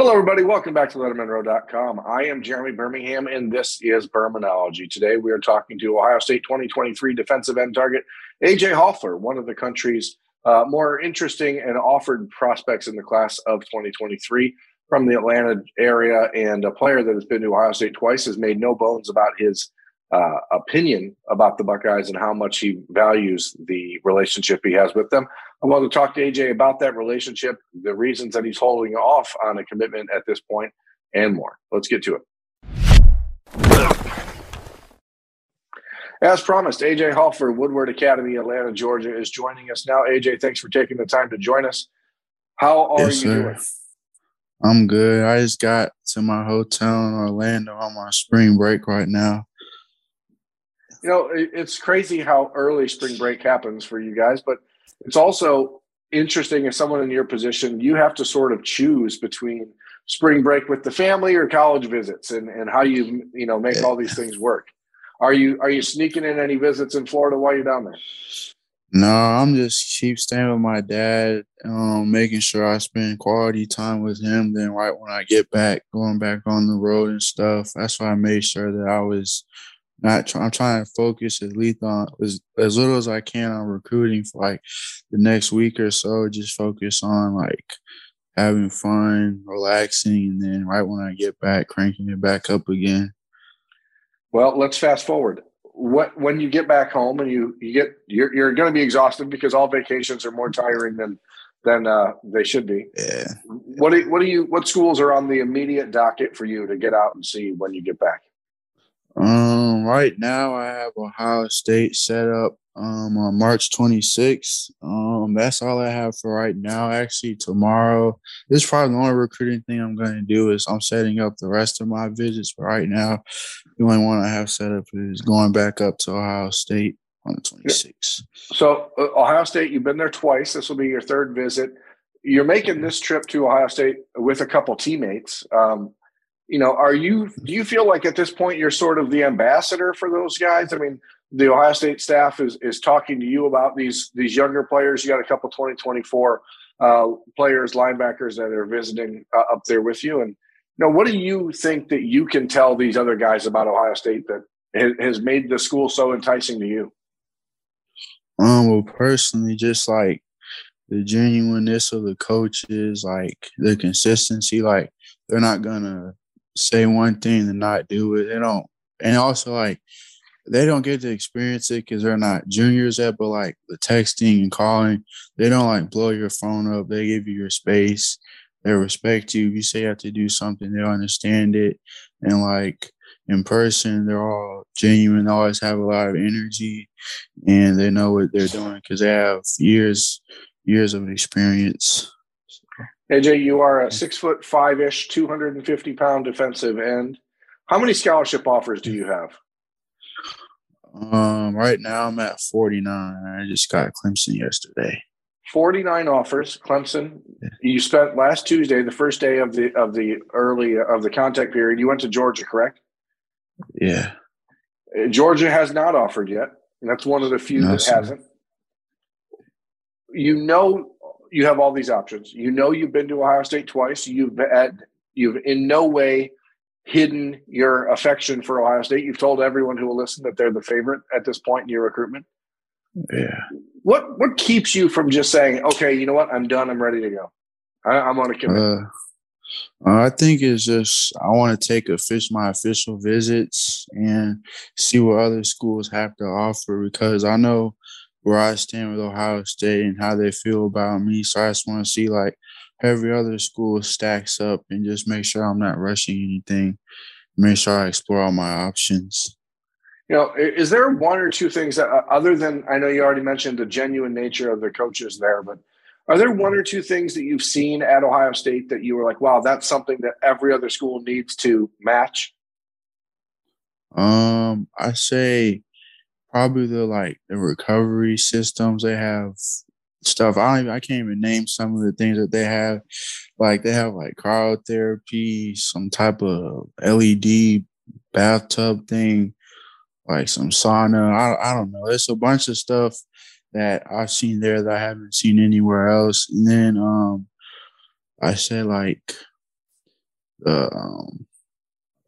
Hello, everybody. Welcome back to LettermenRow.com. I am Jeremy Birmingham, and this is Bermanology. Today, we are talking to Ohio State 2023 defensive end target AJ Hoffler, one of the country's uh, more interesting and offered prospects in the class of 2023 from the Atlanta area, and a player that has been to Ohio State twice has made no bones about his uh, opinion about the Buckeyes and how much he values the relationship he has with them. I want to talk to AJ about that relationship, the reasons that he's holding off on a commitment at this point, and more. Let's get to it. As promised, AJ Hoffler, Woodward Academy, Atlanta, Georgia, is joining us now. AJ, thanks for taking the time to join us. How are yes, you sir. doing? I'm good. I just got to my hotel in Orlando on my spring break right now. You know, it's crazy how early spring break happens for you guys, but it's also interesting as someone in your position, you have to sort of choose between spring break with the family or college visits and, and how you, you know, make all these things work. Are you are you sneaking in any visits in Florida while you're down there? No, I'm just keep staying with my dad, um, making sure I spend quality time with him. Then right when I get back, going back on the road and stuff. That's why I made sure that I was not try, I'm trying to focus at least on as, as little as I can on recruiting for like the next week or so. Just focus on like having fun, relaxing, and then right when I get back, cranking it back up again. Well, let's fast forward. What when you get back home and you you get you're you're going to be exhausted because all vacations are more tiring than than uh, they should be. Yeah. What do what do you what schools are on the immediate docket for you to get out and see when you get back? Um, right now I have Ohio State set up um on March 26th. Um, that's all I have for right now. Actually, tomorrow this is probably the only recruiting thing I'm going to do is I'm setting up the rest of my visits. But right now, the only one I have set up is going back up to Ohio State on the 26th. So uh, Ohio State, you've been there twice. This will be your third visit. You're making this trip to Ohio State with a couple teammates. Um, you know, are you do you feel like at this point you're sort of the ambassador for those guys? I mean, the Ohio State staff is is talking to you about these these younger players. You got a couple 2024 uh, players, linebackers that are visiting uh, up there with you. And you know, what do you think that you can tell these other guys about Ohio State that has made the school so enticing to you? Um, well, personally, just like the genuineness of the coaches, like the consistency, like they're not gonna say one thing and not do it. They don't, and also like they don't get to experience it because they're not juniors yet. But like the texting and calling, they don't like blow your phone up. They give you your space. They respect you. If you say you have to do something, they understand it. And like in person, they're all genuine. They always have a lot of energy, and they know what they're doing because they have years years of experience. AJ, you are a six foot five ish, 250 pound defensive end. How many scholarship offers do you have? Um, right now I'm at 49. I just got Clemson yesterday. 49 offers, Clemson. You spent last Tuesday, the first day of the of the early of the contact period. You went to Georgia, correct? Yeah. Uh, Georgia has not offered yet. And that's one of the few no, that hasn't. You know you have all these options. You know you've been to Ohio State twice. You've had you've in no way hidden your affection for Ohio State. You've told everyone who will listen that they're the favorite at this point in your recruitment. Yeah. What what keeps you from just saying, okay, you know what, I'm done. I'm ready to go. I, am on a commit. Uh, I think it's just I want to take official my official visits and see what other schools have to offer because I know where I stand with Ohio State and how they feel about me. So I just want to see like every other school stacks up and just make sure I'm not rushing anything. Make sure I explore all my options. You know, is there one or two things that, uh, other than I know you already mentioned the genuine nature of the coaches there, but are there one or two things that you've seen at Ohio State that you were like, wow, that's something that every other school needs to match? Um, I say probably the like the recovery systems they have stuff. I don't even, I can't even name some of the things that they have. Like they have like cryotherapy, some type of LED bathtub thing, like some sauna. I I don't know. It's a bunch of stuff that I've seen there that I haven't seen anywhere else. And then um I said like the um,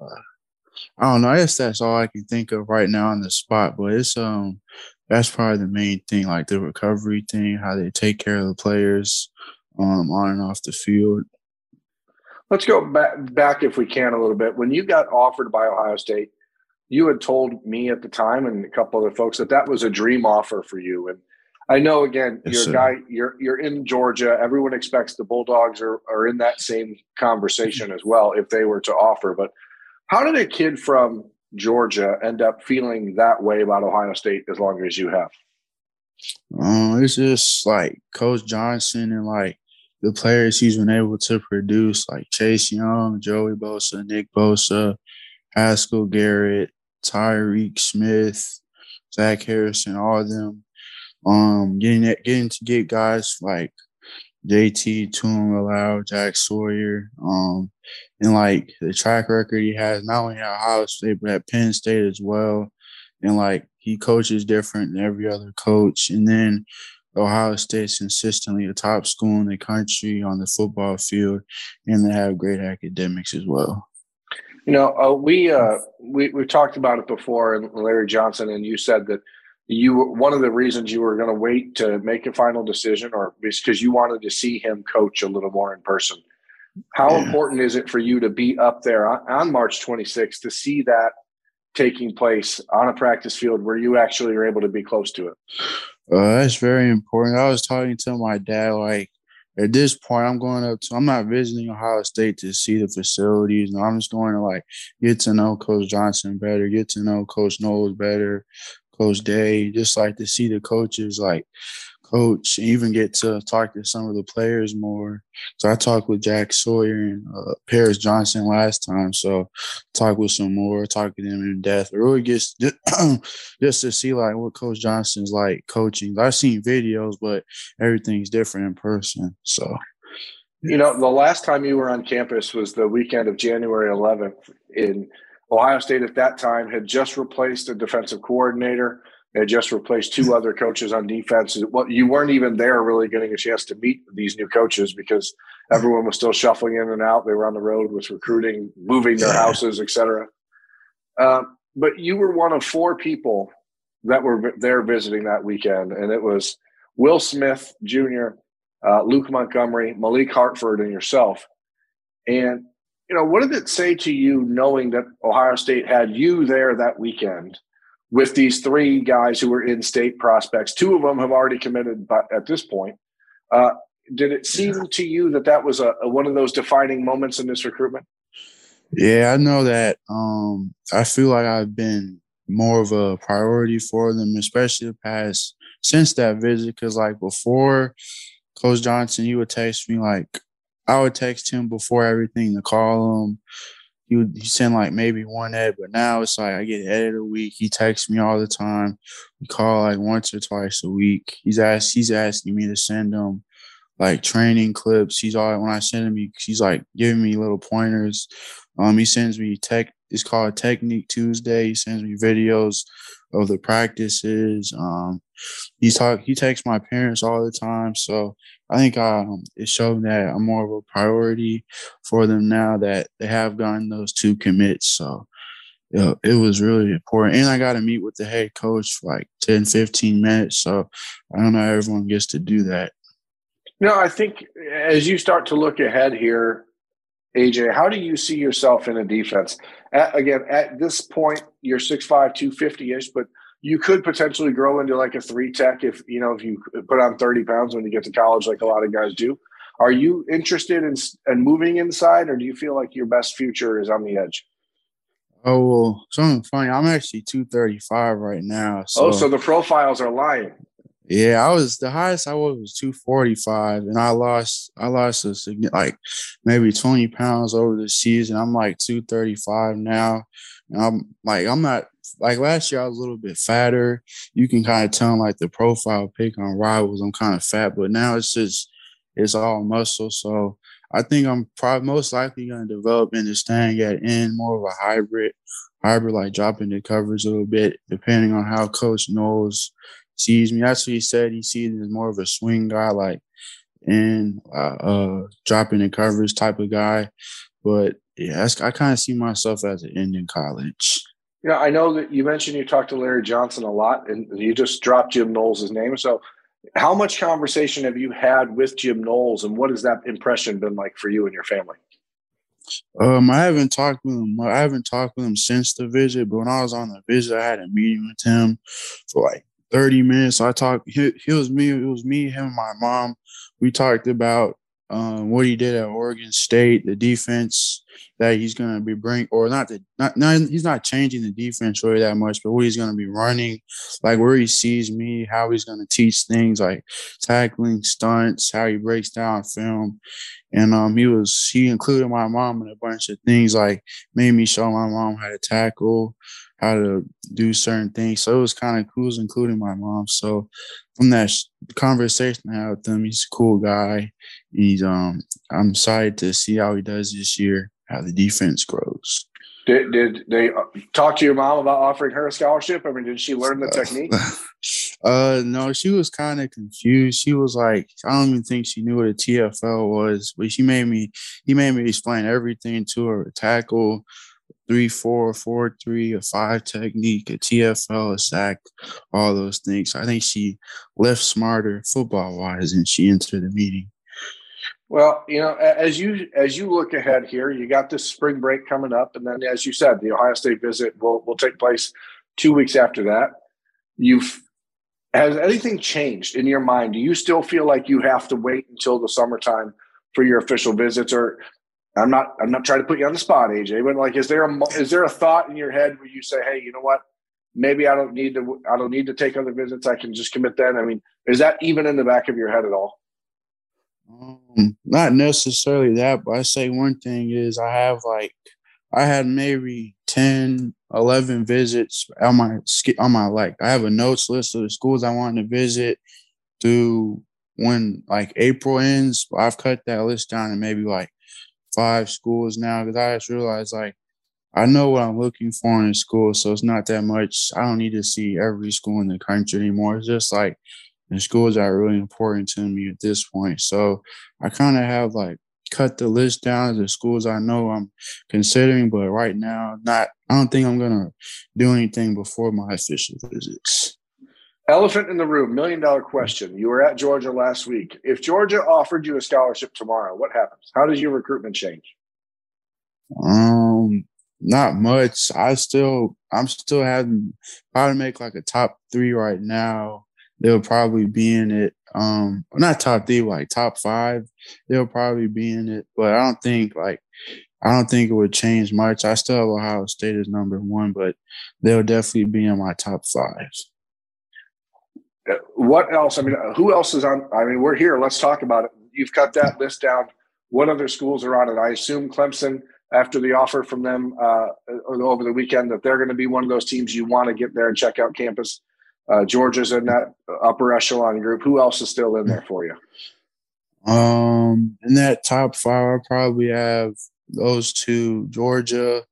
uh, I don't know. I guess that's all I can think of right now on the spot. But it's um that's probably the main thing, like the recovery thing, how they take care of the players um on and off the field. Let's go back back if we can a little bit. When you got offered by Ohio State, you had told me at the time and a couple other folks that that was a dream offer for you. And I know again, yes, you're sir. a guy, you're you're in Georgia. Everyone expects the Bulldogs are are in that same conversation as well if they were to offer. But how did a kid from Georgia end up feeling that way about Ohio State as long as you have? Um, it's just like Coach Johnson and like the players he's been able to produce, like Chase Young, Joey Bosa, Nick Bosa, Haskell Garrett, Tyreke Smith, Zach Harrison, all of them. Um, getting getting to get guys like JT Tuimoloau, Jack Sawyer, um, and like the track record he has not only at Ohio State but at Penn State as well, and like he coaches different than every other coach, and then Ohio State's consistently a top school in the country on the football field, and they have great academics as well. You know, uh, we uh, we we talked about it before, and Larry Johnson, and you said that you one of the reasons you were going to wait to make a final decision, or because you wanted to see him coach a little more in person. How yeah. important is it for you to be up there on, on March 26th to see that taking place on a practice field where you actually are able to be close to it? Uh, that's very important. I was talking to my dad like at this point, I'm going up to, I'm not visiting Ohio State to see the facilities. No, I'm just going to like get to know Coach Johnson better, get to know Coach Knowles better, Coach Day, just like to see the coaches like coach, even get to talk to some of the players more. So I talked with Jack Sawyer and uh, Paris Johnson last time. So talk with some more, talk to them in depth. Really gets just, just to see like what Coach Johnson's like coaching. I've seen videos, but everything's different in person. So. You know, the last time you were on campus was the weekend of January 11th in Ohio State at that time had just replaced a defensive coordinator. They had just replaced two other coaches on defense. Well, you weren't even there really getting a chance to meet these new coaches because everyone was still shuffling in and out. They were on the road with recruiting, moving their houses, etc. Uh, but you were one of four people that were there visiting that weekend, and it was Will Smith Jr., uh, Luke Montgomery, Malik Hartford, and yourself. And you know, what did it say to you knowing that Ohio State had you there that weekend with these three guys who were in state prospects? Two of them have already committed at this point. Uh, did it seem to you that that was a, a, one of those defining moments in this recruitment? Yeah, I know that. Um, I feel like I've been more of a priority for them, especially the past since that visit. Because like before, Coach Johnson, he would text me like I would text him before everything to call him. He would he send like maybe one ed, but now it's like I get ed a week. He texts me all the time. We call like once or twice a week. He's asked he's asking me to send him like training clips. He's all when I send him, he's like giving me little pointers. Um, he sends me tech. It's called Technique Tuesday. He sends me videos of the practices. Um, he's talk. He texts my parents all the time. So I think um, it showed that I'm more of a priority for them now that they have gotten those two commits. So you know, it was really important. And I got to meet with the head coach for like 10, 15 minutes. So I don't know everyone gets to do that. No, I think as you start to look ahead here, AJ, how do you see yourself in a defense? At, again, at this point, you're 6'5, 250 ish, but you could potentially grow into like a three tech if you know if you put on 30 pounds when you get to college like a lot of guys do are you interested in, in moving inside or do you feel like your best future is on the edge oh well something funny i'm actually 235 right now oh, so. oh so the profiles are lying yeah, I was the highest I was was 245, and I lost I lost a like maybe 20 pounds over the season. I'm like 235 now, and I'm like I'm not like last year I was a little bit fatter. You can kind of tell like the profile pick on rivals. I'm kind of fat, but now it's just it's all muscle. So I think I'm probably most likely going to develop into staying at end more of a hybrid, hybrid like dropping the coverage a little bit, depending on how Coach Knowles sees me. That's what he said. He sees me as more of a swing guy, like and uh, uh, dropping the coverage type of guy. But yeah, I kind of see myself as an Indian college. You know, I know that you mentioned you talked to Larry Johnson a lot, and you just dropped Jim Knowles' name. So, how much conversation have you had with Jim Knowles, and what has that impression been like for you and your family? Um, I haven't talked with him. I haven't talked with him since the visit, but when I was on the visit, I had a meeting with him for like 30 minutes. I talked. He, he was me. It was me, him, and my mom. We talked about um, what he did at Oregon State, the defense that he's going to be bring, or not the not, not he's not changing the defense really that much, but what he's going to be running, like where he sees me, how he's going to teach things like tackling stunts, how he breaks down film, and um, he was he included my mom in a bunch of things, like made me show my mom how to tackle, how to do certain things. So it was kind of cool, including my mom. So from that conversation I had with him, he's a cool guy. He's um I'm excited to see how he does this year, how the defense grows. Did, did they uh, talk to your mom about offering her a scholarship? I mean, did she learn the technique? uh, no, she was kind of confused. She was like, I don't even think she knew what a TFL was, but she made me, he made me explain everything to her: tackle, three, four, four, three, a five technique, a TFL, a sack, all those things. I think she left smarter football wise and she entered the meeting. Well, you know, as you as you look ahead here, you got this spring break coming up, and then as you said, the Ohio State visit will will take place two weeks after that. You've has anything changed in your mind? Do you still feel like you have to wait until the summertime for your official visits, or I'm not I'm not trying to put you on the spot, AJ, but like, is there a is there a thought in your head where you say, hey, you know what? Maybe I don't need to I don't need to take other visits. I can just commit then. I mean, is that even in the back of your head at all? Um, not necessarily that, but I say one thing is I have like I had maybe 10, 11 visits on my on my like I have a notes list of the schools I want to visit through when like April ends. I've cut that list down to maybe like five schools now because I just realized like I know what I'm looking for in a school, so it's not that much. I don't need to see every school in the country anymore. It's just like the schools are really important to me at this point. So I kind of have like cut the list down of the schools I know I'm considering, but right now, not. I don't think I'm gonna do anything before my official visits. Elephant in the room, million dollar question. You were at Georgia last week. If Georgia offered you a scholarship tomorrow, what happens? How does your recruitment change? Um, not much. I still, I'm still having probably make like a top three right now. They'll probably be in it. Um, not top three, like top five. They'll probably be in it, but I don't think like I don't think it would change much. I still have Ohio State as number one, but they'll definitely be in my top five what else? I mean, who else is on? I mean, we're here. Let's talk about it. You've cut that list down. What other schools are on it? I assume Clemson, after the offer from them uh, over the weekend, that they're going to be one of those teams you want to get there and check out campus. Uh, Georgia's in that upper echelon group. Who else is still in there for you? Um, in that top five, I probably have those two: Georgia.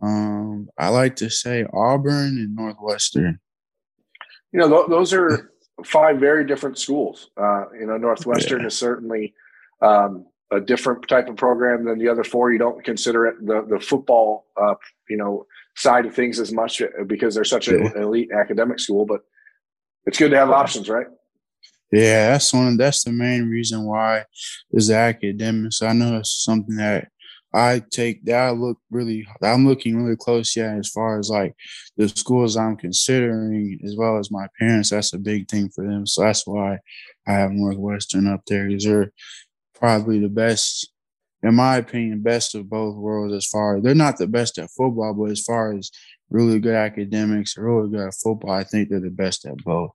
Um, I like to say Auburn and Northwestern. You know, th- those are five very different schools. Uh, you know, Northwestern yeah. is certainly um, a different type of program than the other four. You don't consider it the the football, uh, you know, side of things as much because they're such an elite academic school. But it's good to have options, right? Yeah, that's one. That's the main reason why is the academics. I know it's something that I take that I look really I'm looking really close yeah as far as like the schools I'm considering as well as my parents that's a big thing for them. So that's why I have Northwestern up there. Because they're probably the best in my opinion best of both worlds as far as they're not the best at football but as far as really good academics or really good at football I think they're the best at both.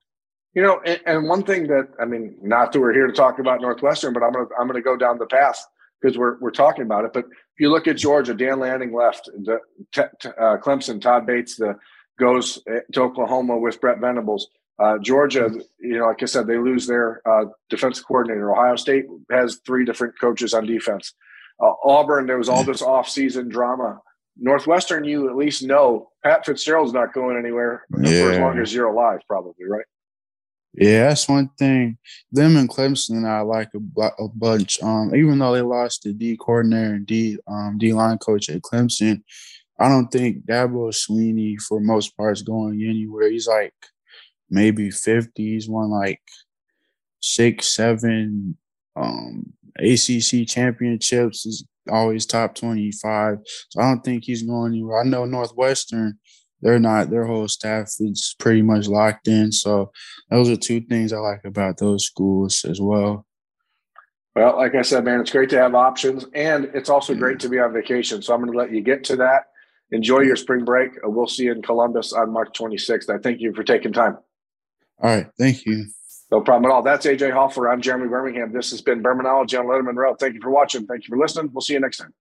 You know and, and one thing that I mean not that we're here to talk about Northwestern but I'm gonna I'm gonna go down the path because we're we're talking about it. But if you look at Georgia, Dan Lanning left. The, t- uh, Clemson, Todd Bates, the goes to Oklahoma with Brent Venables. Uh, Georgia, you know, like I said, they lose their uh, defensive coordinator. Ohio State has three different coaches on defense. Uh, Auburn, there was all this off-season drama. Northwestern, you at least know Pat Fitzgerald's not going anywhere yeah. for as long as you're alive, probably, right? Yeah, that's one thing. Them and Clemson, I like a, a bunch. Um, even though they lost the D coordinator and D um, D line coach at Clemson, I don't think Dabo Swinney, for most parts, going anywhere. He's like maybe fifty. He's won like six, seven um, ACC championships. Is always top twenty five. So I don't think he's going anywhere. I know Northwestern they're not their whole staff is pretty much locked in. So those are two things I like about those schools as well. Well, like I said, man, it's great to have options, and it's also great to be on vacation. So I'm going to let you get to that. Enjoy your spring break. We'll see you in Columbus on March 26th. I thank you for taking time. All right, thank you. No problem at all. That's AJ Hoffler. I'm Jeremy Birmingham. This has been Bermanology on Lettermen Row. Thank you for watching. Thank you for listening. We'll see you next time.